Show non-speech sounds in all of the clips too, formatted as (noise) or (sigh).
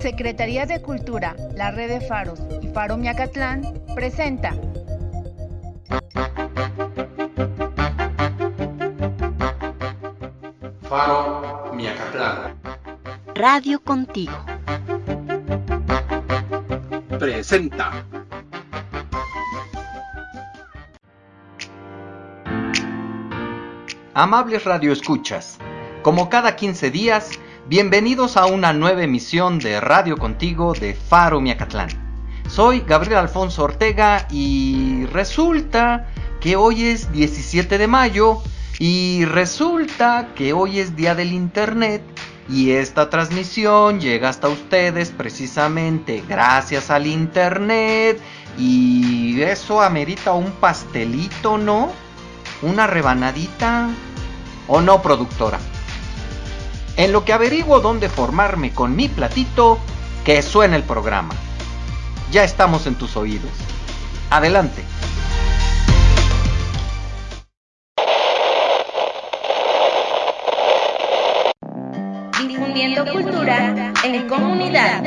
Secretaría de Cultura, la Red de Faros y Faro Miacatlán presenta Faro Miacatlán. Radio Contigo. Presenta. Amables radioescuchas, como cada 15 días, bienvenidos a una nueva emisión de Radio Contigo de Faro Miacatlán. Soy Gabriel Alfonso Ortega y resulta que hoy es 17 de mayo y resulta que hoy es día del Internet y esta transmisión llega hasta ustedes precisamente gracias al Internet y eso amerita un pastelito, ¿no? ¿Una rebanadita? ¿O no, productora? En lo que averiguo dónde formarme con mi platito, que suene el programa. Ya estamos en tus oídos. Adelante. Difundiendo cultura en comunidad.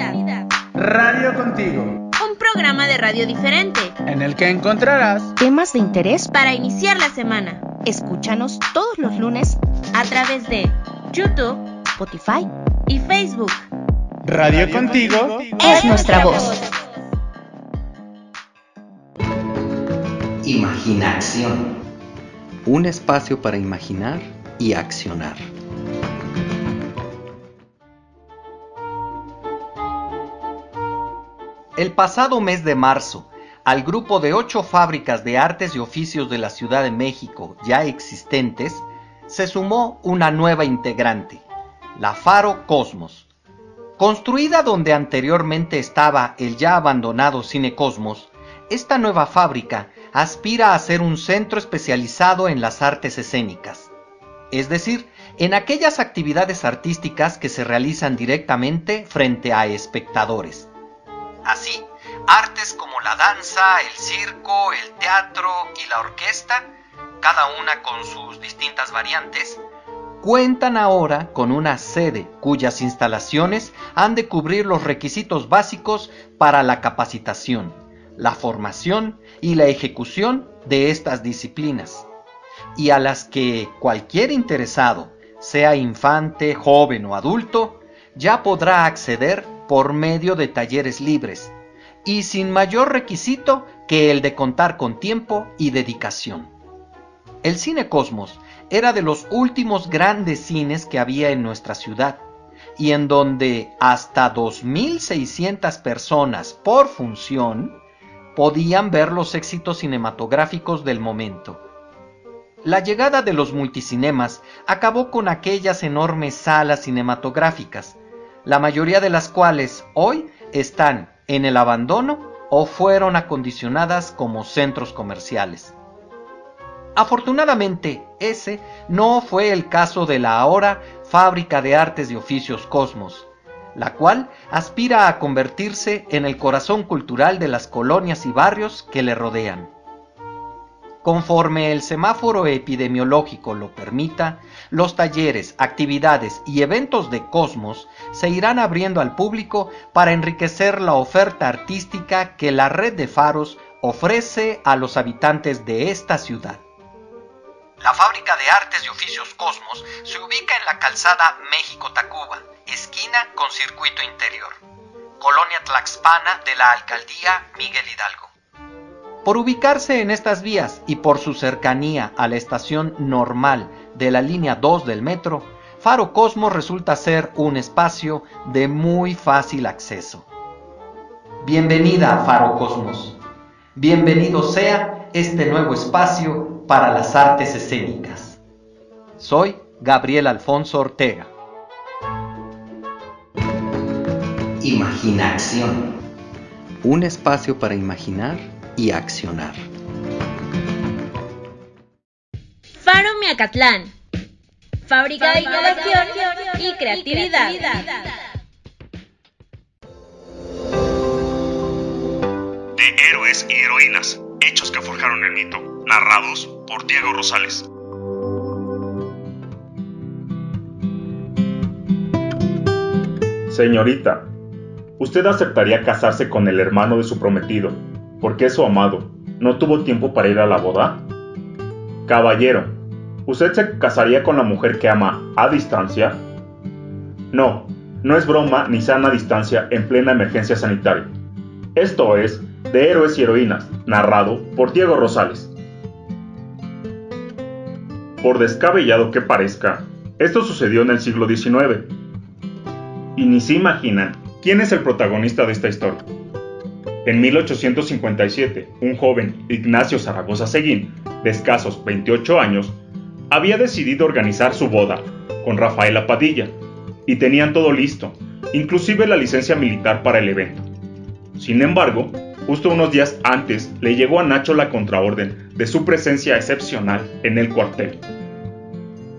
Radio Contigo, Un programa de radio diferente en el que encontrarás Temas de interés. para iniciar la semana Escúchanos todos los lunes. a través de YouTube Spotify. y Facebook. Radio Contigo. Es nuestra voz. Imaginación. Un espacio para imaginar y accionar. El pasado mes de marzo, al grupo de ocho fábricas de artes y oficios de la Ciudad de México ya existentes, se sumó una nueva integrante, la Faro Cosmos. Construida donde anteriormente estaba el ya abandonado Cine Cosmos, esta nueva fábrica aspira a ser un centro especializado en las artes escénicas, es decir, en aquellas actividades artísticas que se realizan directamente frente a espectadores. Así, artes como la danza, el circo, el teatro y la orquesta, cada una con sus distintas variantes, cuentan ahora con una sede cuyas instalaciones han de cubrir los requisitos básicos para la capacitación, la formación y la ejecución de estas disciplinas, y a las que cualquier interesado, sea infante, joven o adulto, ya podrá acceder por medio de talleres libres y sin mayor requisito que el de contar con tiempo y dedicación. El Cine Cosmos era de los últimos grandes cines que había en nuestra ciudad y en donde hasta 2.600 personas por función podían ver los éxitos cinematográficos del momento. La llegada de los multicinemas acabó con aquellas enormes salas cinematográficas, la mayoría de las cuales hoy están en el abandono o fueron acondicionadas como centros comerciales. Afortunadamente, ese no fue el caso de la ahora Fábrica de Artes y Oficios Cosmos, la cual aspira a convertirse en el corazón cultural de las colonias y barrios que le rodean. Conforme el semáforo epidemiológico lo permita, los talleres, actividades y eventos de Cosmos se irán abriendo al público para enriquecer la oferta artística que la red de faros ofrece a los habitantes de esta ciudad. La fábrica de artes y oficios Cosmos se ubica en la calzada México-Tacuba, esquina con circuito interior, colonia Tlaxpana de la alcaldía Miguel Hidalgo. Por ubicarse en estas vías y por su cercanía a la estación normal de la línea 2 del metro, Faro Cosmos resulta ser un espacio de muy fácil acceso. Bienvenida Faro Cosmos. Bienvenido sea este nuevo espacio para las artes escénicas. Soy Gabriel Alfonso Ortega. Imaginación. Un espacio para imaginar y accionar. Faro Miacatlán. Fábrica de innovación y creatividad. de héroes y heroínas, hechos que forjaron el mito, narrados por Diego Rosales. Señorita, ¿usted aceptaría casarse con el hermano de su prometido, porque es su amado? ¿No tuvo tiempo para ir a la boda? Caballero, ¿usted se casaría con la mujer que ama a distancia? No, no es broma ni sana distancia en plena emergencia sanitaria. Esto es de Héroes y Heroínas, narrado por Diego Rosales. Por descabellado que parezca, esto sucedió en el siglo XIX. Y ni se imaginan quién es el protagonista de esta historia. En 1857, un joven, Ignacio Zaragoza Seguín, de escasos 28 años, había decidido organizar su boda con Rafaela Padilla, y tenían todo listo, inclusive la licencia militar para el evento. Sin embargo, justo unos días antes le llegó a Nacho la contraorden de su presencia excepcional en el cuartel.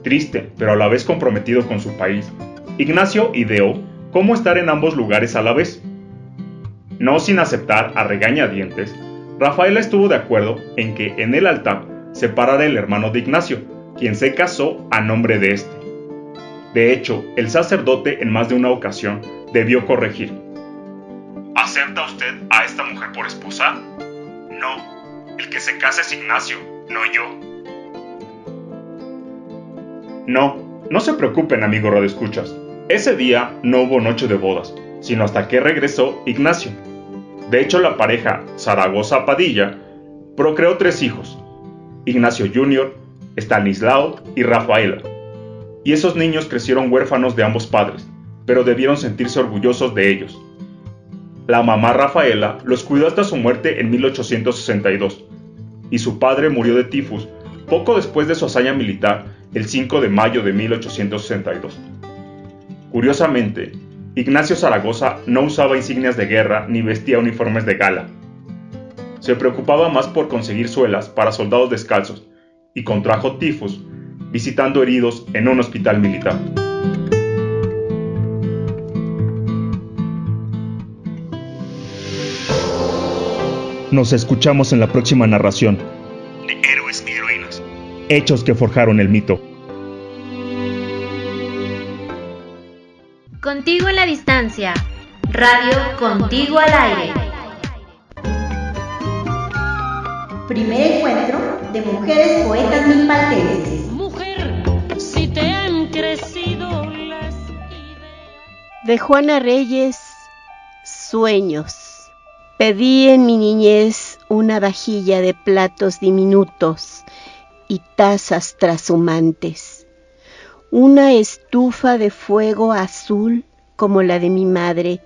Triste, pero a la vez comprometido con su país, Ignacio ideó cómo estar en ambos lugares a la vez. No sin aceptar a regañadientes, Rafaela estuvo de acuerdo en que en el altar se parara el hermano de Ignacio, quien se casó a nombre de este. De hecho, el sacerdote en más de una ocasión debió corregir. Se casa es Ignacio, no yo. No, no se preocupen, amigo Escuchas. Ese día no hubo noche de bodas, sino hasta que regresó Ignacio. De hecho, la pareja Zaragoza Padilla procreó tres hijos: Ignacio Jr., Stanislao y Rafaela y esos niños crecieron huérfanos de ambos padres, pero debieron sentirse orgullosos de ellos. La mamá Rafaela los cuidó hasta su muerte en 1862, y su padre murió de tifus poco después de su hazaña militar el 5 de mayo de 1862. Curiosamente, Ignacio Zaragoza no usaba insignias de guerra ni vestía uniformes de gala. Se preocupaba más por conseguir suelas para soldados descalzos y contrajo tifus visitando heridos en un hospital militar. Nos escuchamos en la próxima narración. De héroes y heroínas. Hechos que forjaron el mito. Contigo en la distancia. Radio Contigo al aire. Primer encuentro de mujeres poetas milpaltenses. De Juana Reyes, Sueños. Pedí en mi niñez una vajilla de platos diminutos y tazas trashumantes, una estufa de fuego azul como la de mi madre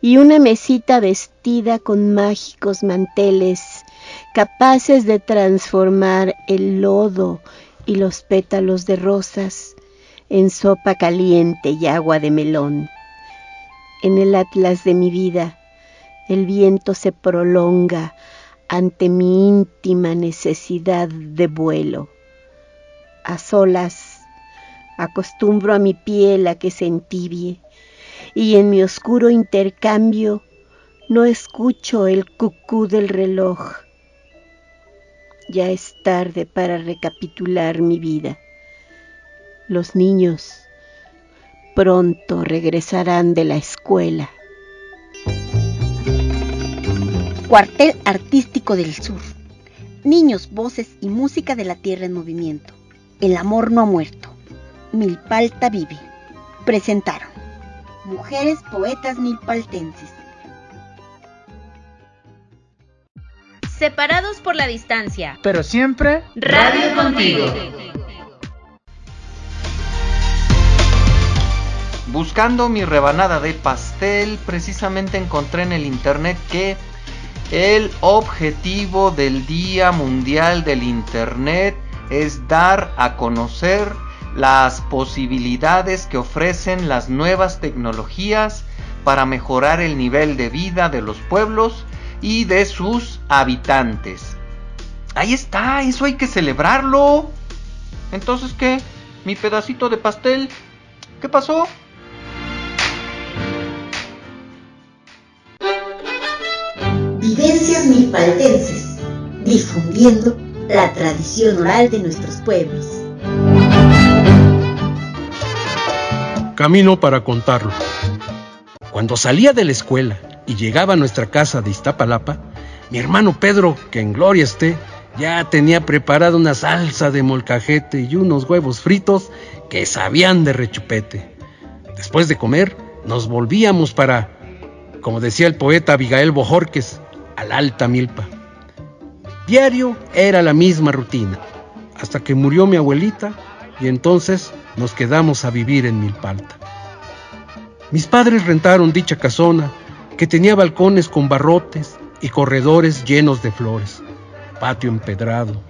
y una mesita vestida con mágicos manteles capaces de transformar el lodo y los pétalos de rosas en sopa caliente y agua de melón. En el atlas de mi vida, el viento se prolonga ante mi íntima necesidad de vuelo. A solas acostumbro a mi piel a que se entibie y en mi oscuro intercambio no escucho el cucú del reloj. Ya es tarde para recapitular mi vida. Los niños pronto regresarán de la escuela. Cuartel Artístico del Sur. Niños, voces y música de la tierra en movimiento. El amor no ha muerto. Milpalta vive. Presentaron. Mujeres poetas milpaltenses. Separados por la distancia. Pero siempre Radio contigo. Buscando mi rebanada de pastel, precisamente encontré en el internet que el objetivo del Día Mundial del Internet es dar a conocer las posibilidades que ofrecen las nuevas tecnologías para mejorar el nivel de vida de los pueblos y de sus habitantes. Ahí está, eso hay que celebrarlo. Entonces, ¿qué? ¿Mi pedacito de pastel? ¿Qué pasó? Difundiendo la tradición oral de nuestros pueblos. Camino para contarlo. Cuando salía de la escuela y llegaba a nuestra casa de Iztapalapa, mi hermano Pedro, que en gloria esté, ya tenía preparada una salsa de molcajete y unos huevos fritos que sabían de rechupete. Después de comer, nos volvíamos para, como decía el poeta Abigail Bojorques, al alta milpa. Diario era la misma rutina, hasta que murió mi abuelita y entonces nos quedamos a vivir en Milpalta. Mis padres rentaron dicha casona, que tenía balcones con barrotes y corredores llenos de flores, patio empedrado.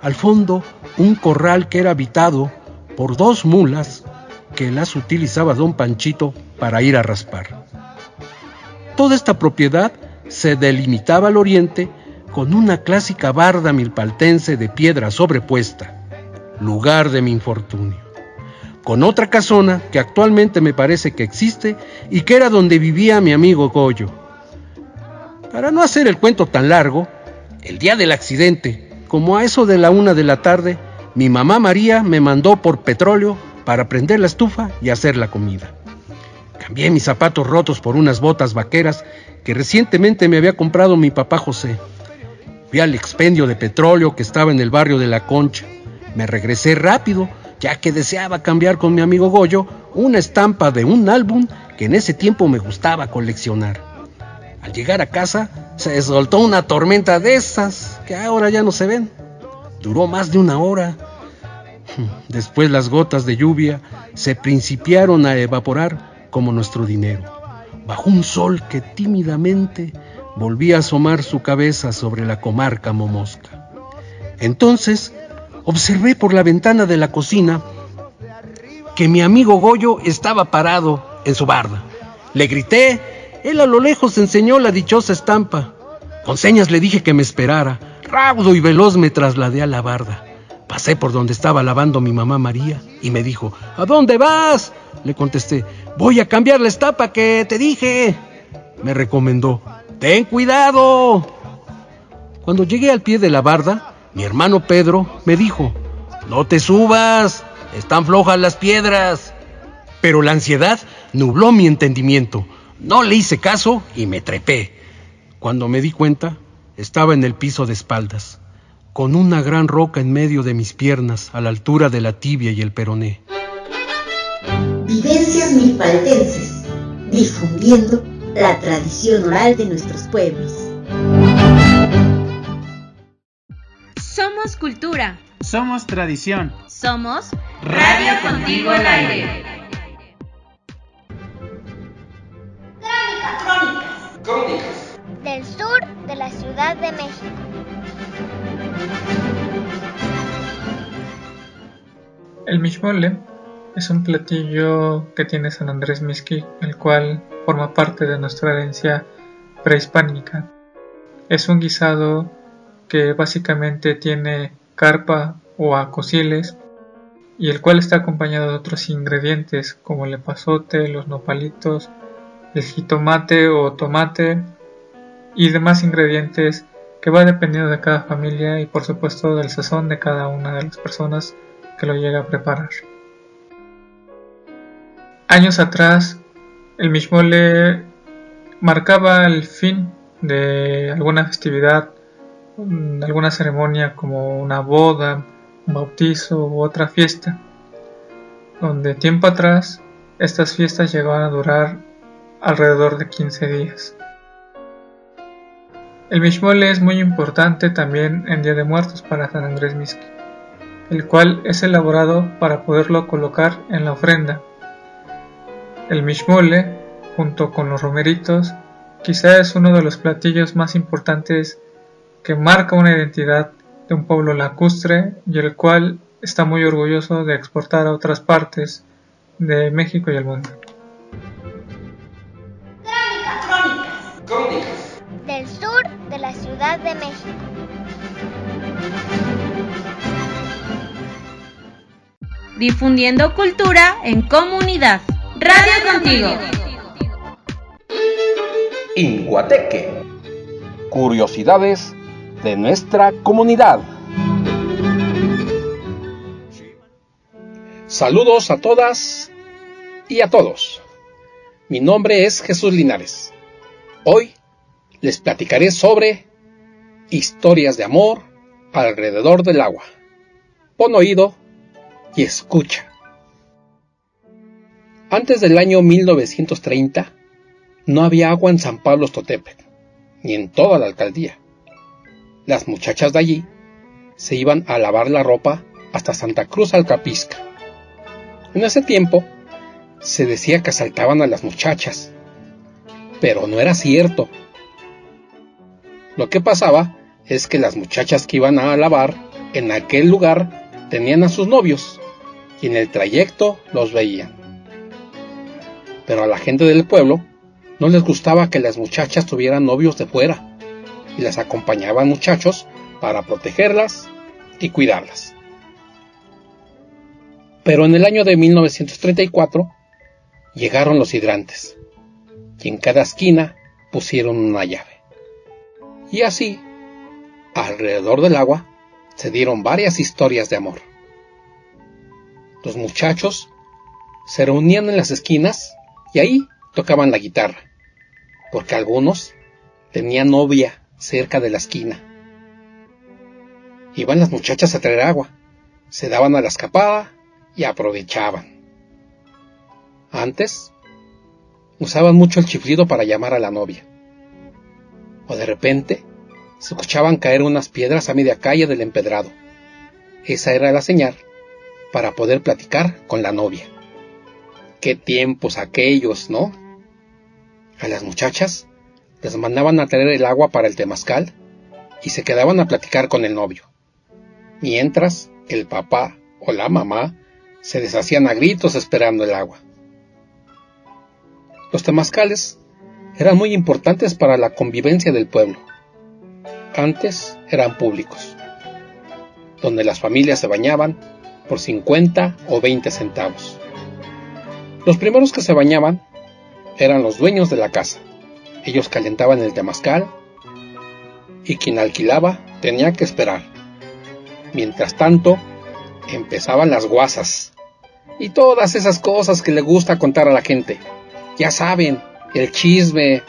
Al fondo, un corral que era habitado por dos mulas que las utilizaba don Panchito para ir a raspar. Toda esta propiedad se delimitaba al oriente con una clásica barda milpaltense de piedra sobrepuesta, lugar de mi infortunio, con otra casona que actualmente me parece que existe y que era donde vivía mi amigo Goyo. Para no hacer el cuento tan largo, el día del accidente, como a eso de la una de la tarde, mi mamá María me mandó por petróleo para prender la estufa y hacer la comida. Cambié mis zapatos rotos por unas botas vaqueras que recientemente me había comprado mi papá José. Fui al expendio de petróleo que estaba en el barrio de La Concha. Me regresé rápido, ya que deseaba cambiar con mi amigo Goyo una estampa de un álbum que en ese tiempo me gustaba coleccionar. Al llegar a casa, se soltó una tormenta de esas que ahora ya no se ven. Duró más de una hora. (laughs) Después las gotas de lluvia se principiaron a evaporar como nuestro dinero, bajo un sol que tímidamente volvía a asomar su cabeza sobre la comarca momosca. Entonces observé por la ventana de la cocina que mi amigo Goyo estaba parado en su barda. Le grité, él a lo lejos enseñó la dichosa estampa. Con señas le dije que me esperara. Raudo y veloz me trasladé a la barda. Pasé por donde estaba lavando mi mamá María y me dijo, ¿A dónde vas? Le contesté, voy a cambiar la estapa que te dije. Me recomendó, ten cuidado. Cuando llegué al pie de la barda, mi hermano Pedro me dijo, no te subas, están flojas las piedras. Pero la ansiedad nubló mi entendimiento. No le hice caso y me trepé. Cuando me di cuenta, estaba en el piso de espaldas, con una gran roca en medio de mis piernas, a la altura de la tibia y el peroné. Vivencias milpaltenses, difundiendo la tradición oral de nuestros pueblos. Somos cultura. Somos tradición. Somos Radio Contigo al Aire. Crónicas. Crónicas. Del sur de la Ciudad de México. El mishmole es un platillo que tiene San Andrés Mixqui, el cual forma parte de nuestra herencia prehispánica. Es un guisado que básicamente tiene carpa o acosiles y el cual está acompañado de otros ingredientes como el epazote, los nopalitos, el jitomate o tomate y demás ingredientes que va dependiendo de cada familia y por supuesto del sazón de cada una de las personas que lo llega a preparar. Años atrás, el mishmole marcaba el fin de alguna festividad, alguna ceremonia como una boda, un bautizo u otra fiesta, donde tiempo atrás estas fiestas llegaban a durar alrededor de 15 días. El mishmole es muy importante también en Día de Muertos para San Andrés Mixqui, el cual es elaborado para poderlo colocar en la ofrenda. El mishmole, junto con los romeritos, quizá es uno de los platillos más importantes que marca una identidad de un pueblo lacustre y el cual está muy orgulloso de exportar a otras partes de México y el mundo. Crónicas. Crónicas. Del sur de la Ciudad de México. Difundiendo cultura en comunidad. Radio Contigo. Inguateque. Curiosidades de nuestra comunidad. Saludos a todas y a todos. Mi nombre es Jesús Linares. Hoy les platicaré sobre historias de amor alrededor del agua. Pon oído y escucha. Antes del año 1930, no había agua en San Pablo Totepec, ni en toda la alcaldía. Las muchachas de allí se iban a lavar la ropa hasta Santa Cruz Alcapisca. En ese tiempo se decía que asaltaban a las muchachas, pero no era cierto. Lo que pasaba es que las muchachas que iban a lavar en aquel lugar tenían a sus novios y en el trayecto los veían. Pero a la gente del pueblo no les gustaba que las muchachas tuvieran novios de fuera y las acompañaban muchachos para protegerlas y cuidarlas. Pero en el año de 1934 llegaron los hidrantes y en cada esquina pusieron una llave. Y así, alrededor del agua, se dieron varias historias de amor. Los muchachos se reunían en las esquinas y ahí tocaban la guitarra, porque algunos tenían novia cerca de la esquina. Iban las muchachas a traer agua, se daban a la escapada y aprovechaban. Antes, usaban mucho el chiflido para llamar a la novia. O de repente, se escuchaban caer unas piedras a media calle del empedrado. Esa era la señal para poder platicar con la novia. Qué tiempos aquellos, ¿no? A las muchachas les mandaban a traer el agua para el temazcal y se quedaban a platicar con el novio. Mientras el papá o la mamá se deshacían a gritos esperando el agua. Los temazcales eran muy importantes para la convivencia del pueblo. Antes eran públicos, donde las familias se bañaban por 50 o 20 centavos. Los primeros que se bañaban eran los dueños de la casa. Ellos calentaban el temazcal y quien alquilaba tenía que esperar. Mientras tanto, empezaban las guasas y todas esas cosas que le gusta contar a la gente. Ya saben, el chisme.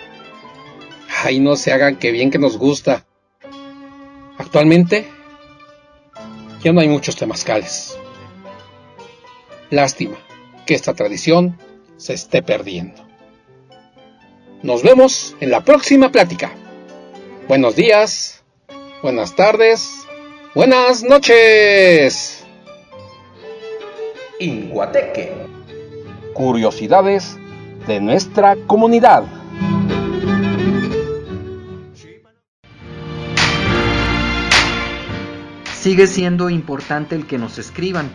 Ay, no se hagan que bien que nos gusta. Actualmente ya no hay muchos temazcales. Lástima que esta tradición se esté perdiendo. Nos vemos en la próxima plática. Buenos días, buenas tardes, buenas noches. Inguateque. Curiosidades de nuestra comunidad. Sigue siendo importante el que nos escriban.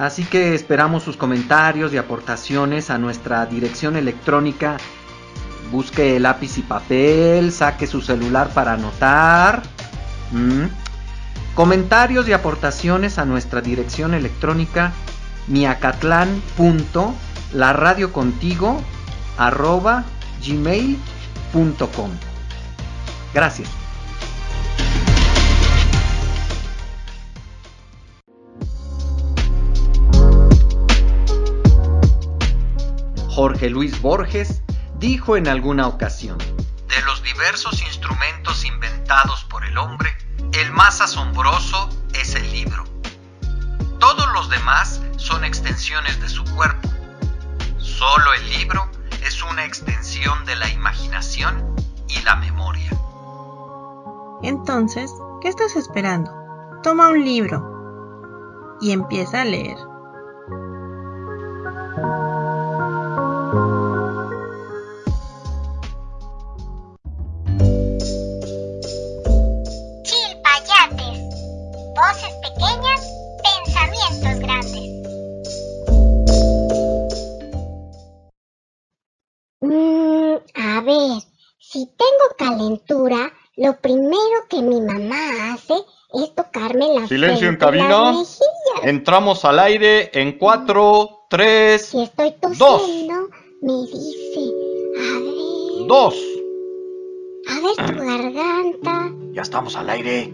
Así que esperamos sus comentarios y aportaciones a nuestra dirección electrónica. Busque lápiz y papel, saque su celular para anotar. ¿Mm? Comentarios y aportaciones a nuestra dirección electrónica miacatlán.laradiocontigo arroba gmail.com. Gracias. Jorge Luis Borges dijo en alguna ocasión, de los diversos instrumentos inventados por el hombre, el más asombroso es el libro. Todos los demás son extensiones de su cuerpo. Solo el libro es una extensión de la imaginación y la memoria. Entonces, ¿qué estás esperando? Toma un libro y empieza a leer. Si tengo calentura, lo primero que mi mamá hace es tocarme la Silencio en las cabina. Entramos al aire en 4, 3, Si estoy tosiendo, me dice, a ver, 2. a ver tu (clears throat) garganta. Ya estamos al aire. ¿Eh?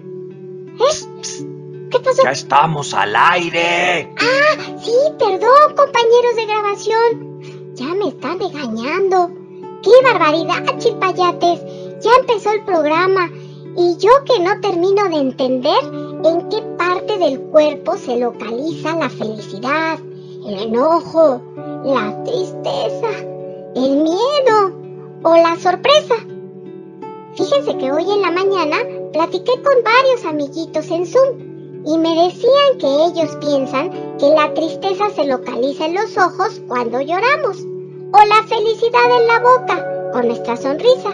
¿Qué pasó? Ya estamos al aire. Ah, sí, perdón, compañeros de grabación. ya me está regañando. ¡Qué barbaridad, chilpayates! Ya empezó el programa y yo que no termino de entender en qué parte del cuerpo se localiza la felicidad, el enojo, la tristeza, el miedo o la sorpresa. Fíjense que hoy en la mañana platiqué con varios amiguitos en Zoom y me decían que ellos piensan que la tristeza se localiza en los ojos cuando lloramos o la felicidad en la boca con nuestra sonrisa.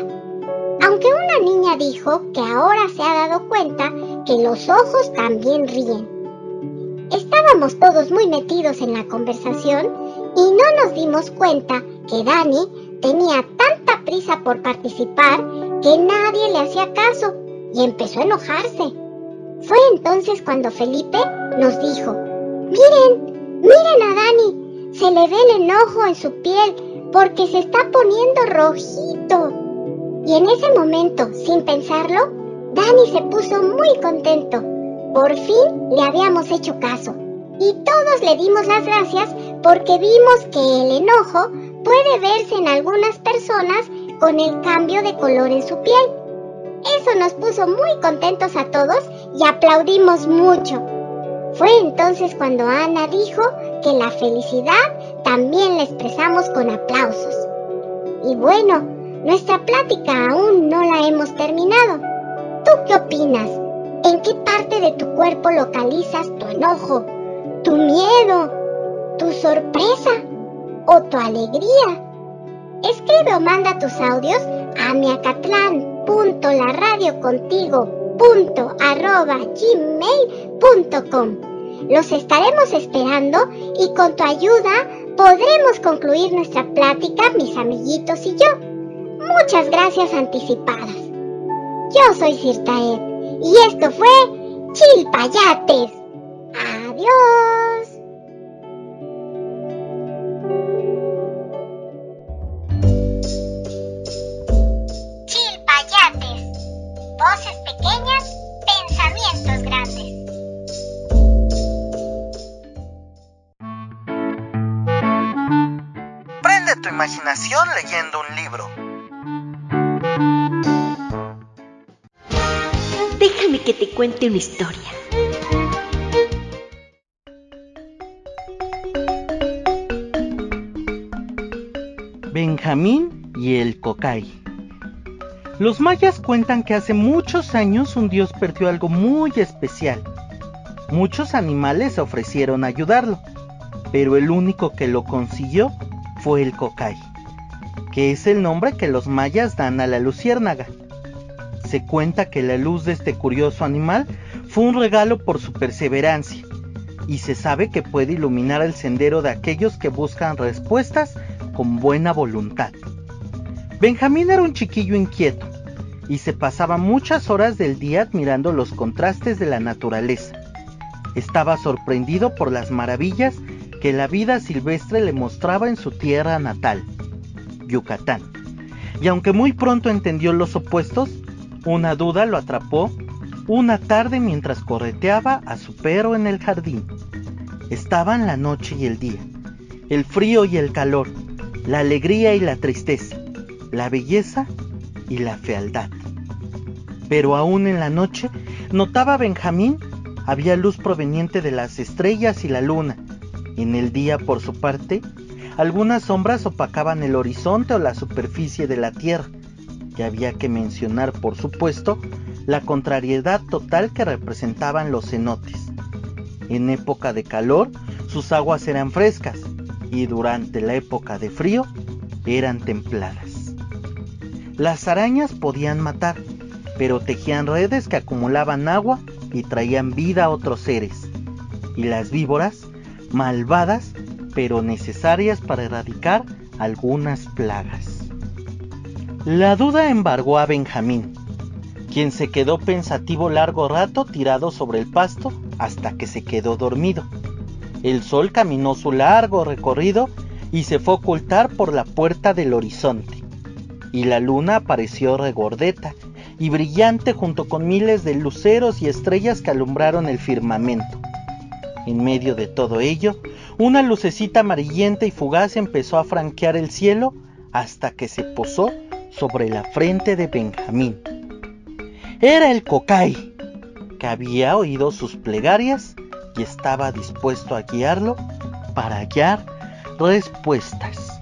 Aunque una niña dijo que ahora se ha dado cuenta que los ojos también ríen. Estábamos todos muy metidos en la conversación y no nos dimos cuenta que Dani tenía tanta prisa por participar que nadie le hacía caso y empezó a enojarse. Fue entonces cuando Felipe nos dijo, miren, miren a Dani, se le ve el enojo en su piel porque se está poniendo rojito. Y en ese momento, sin pensarlo, Dani se puso muy contento. Por fin le habíamos hecho caso. Y todos le dimos las gracias porque vimos que el enojo puede verse en algunas personas con el cambio de color en su piel. Eso nos puso muy contentos a todos y aplaudimos mucho. Fue entonces cuando Ana dijo que la felicidad también la expresamos con aplausos. Y bueno, nuestra plática aún no la hemos terminado. ¿Tú qué opinas? ¿En qué parte de tu cuerpo localizas tu enojo, tu miedo, tu sorpresa o tu alegría? Escribe o manda tus audios a miacatlán.laradiocontigo.gmail.com Los estaremos esperando y con tu ayuda podremos concluir nuestra plática, mis amiguitos y yo. Muchas gracias anticipadas. Yo soy Cirtaed y esto fue Chilpayates. Adiós. Cuente una historia. Benjamín y el Cocay. Los mayas cuentan que hace muchos años un dios perdió algo muy especial. Muchos animales ofrecieron ayudarlo, pero el único que lo consiguió fue el Cocay, que es el nombre que los mayas dan a la luciérnaga. Se cuenta que la luz de este curioso animal fue un regalo por su perseverancia, y se sabe que puede iluminar el sendero de aquellos que buscan respuestas con buena voluntad. Benjamín era un chiquillo inquieto y se pasaba muchas horas del día admirando los contrastes de la naturaleza. Estaba sorprendido por las maravillas que la vida silvestre le mostraba en su tierra natal, Yucatán. Y aunque muy pronto entendió los opuestos, una duda lo atrapó una tarde mientras correteaba a su perro en el jardín. Estaban la noche y el día, el frío y el calor, la alegría y la tristeza, la belleza y la fealdad. Pero aún en la noche notaba Benjamín había luz proveniente de las estrellas y la luna. En el día, por su parte, algunas sombras opacaban el horizonte o la superficie de la tierra. Y había que mencionar, por supuesto, la contrariedad total que representaban los cenotes. En época de calor, sus aguas eran frescas y durante la época de frío eran templadas. Las arañas podían matar, pero tejían redes que acumulaban agua y traían vida a otros seres. Y las víboras, malvadas, pero necesarias para erradicar algunas plagas. La duda embargó a Benjamín, quien se quedó pensativo largo rato tirado sobre el pasto hasta que se quedó dormido. El sol caminó su largo recorrido y se fue a ocultar por la puerta del horizonte. Y la luna apareció regordeta y brillante junto con miles de luceros y estrellas que alumbraron el firmamento. En medio de todo ello, una lucecita amarillenta y fugaz empezó a franquear el cielo hasta que se posó sobre la frente de Benjamín. Era el Cocay, que había oído sus plegarias y estaba dispuesto a guiarlo para hallar respuestas.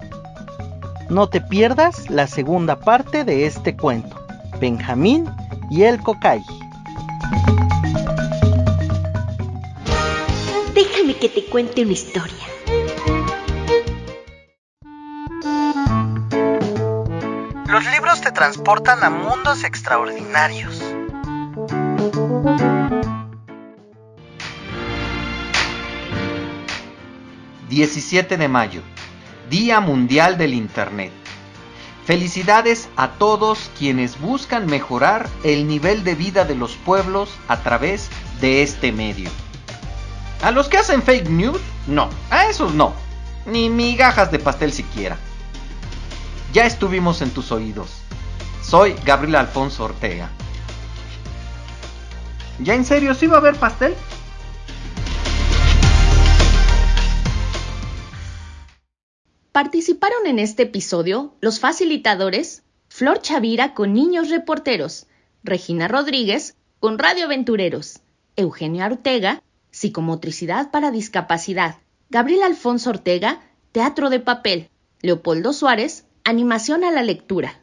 No te pierdas la segunda parte de este cuento, Benjamín y el Cocay. Déjame que te cuente una historia. Transportan a mundos extraordinarios. ...17 de mayo... ...Día Mundial del Internet... Felicidades a todos quienes buscan mejorar el nivel de vida de los pueblos a través de este medio. A los que hacen fake news, no, a esos no, ni migajas de pastel siquiera. Ya estuvimos en tus oídos. Soy Gabriel Alfonso Ortega. ¿Ya en serio sí va a haber pastel? Participaron en este episodio los facilitadores Flor Chavira con Niños Reporteros, Regina Rodríguez con Radio Aventureros, Eugenia Ortega, Psicomotricidad para Discapacidad, Gabriel Alfonso Ortega, Teatro de Papel, Leopoldo Suárez, Animación a la Lectura.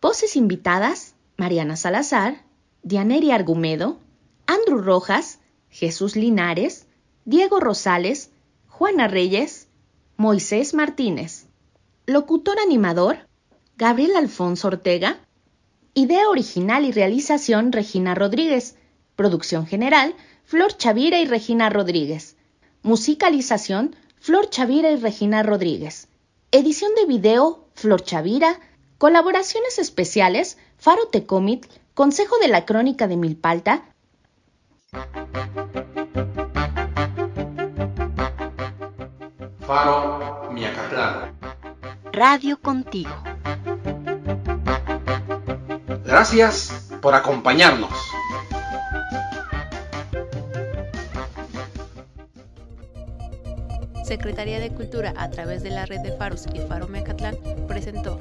Voces invitadas, Mariana Salazar, Dianeri Argumedo, Andrew Rojas, Jesús Linares, Diego Rosales, Juana Reyes, Moisés Martínez. Locutor animador, Gabriel Alfonso Ortega. Idea original y realización, Regina Rodríguez. Producción general, Flor Chavira y Regina Rodríguez. Musicalización, Flor Chavira y Regina Rodríguez. Edición de video, Flor Chavira. Colaboraciones especiales, Faro Tecomit, Consejo de la Crónica de Milpalta. Faro Miacatlán. Radio contigo. Gracias por acompañarnos. Secretaría de Cultura a través de la red de Faros y Faro Mecatlán presentó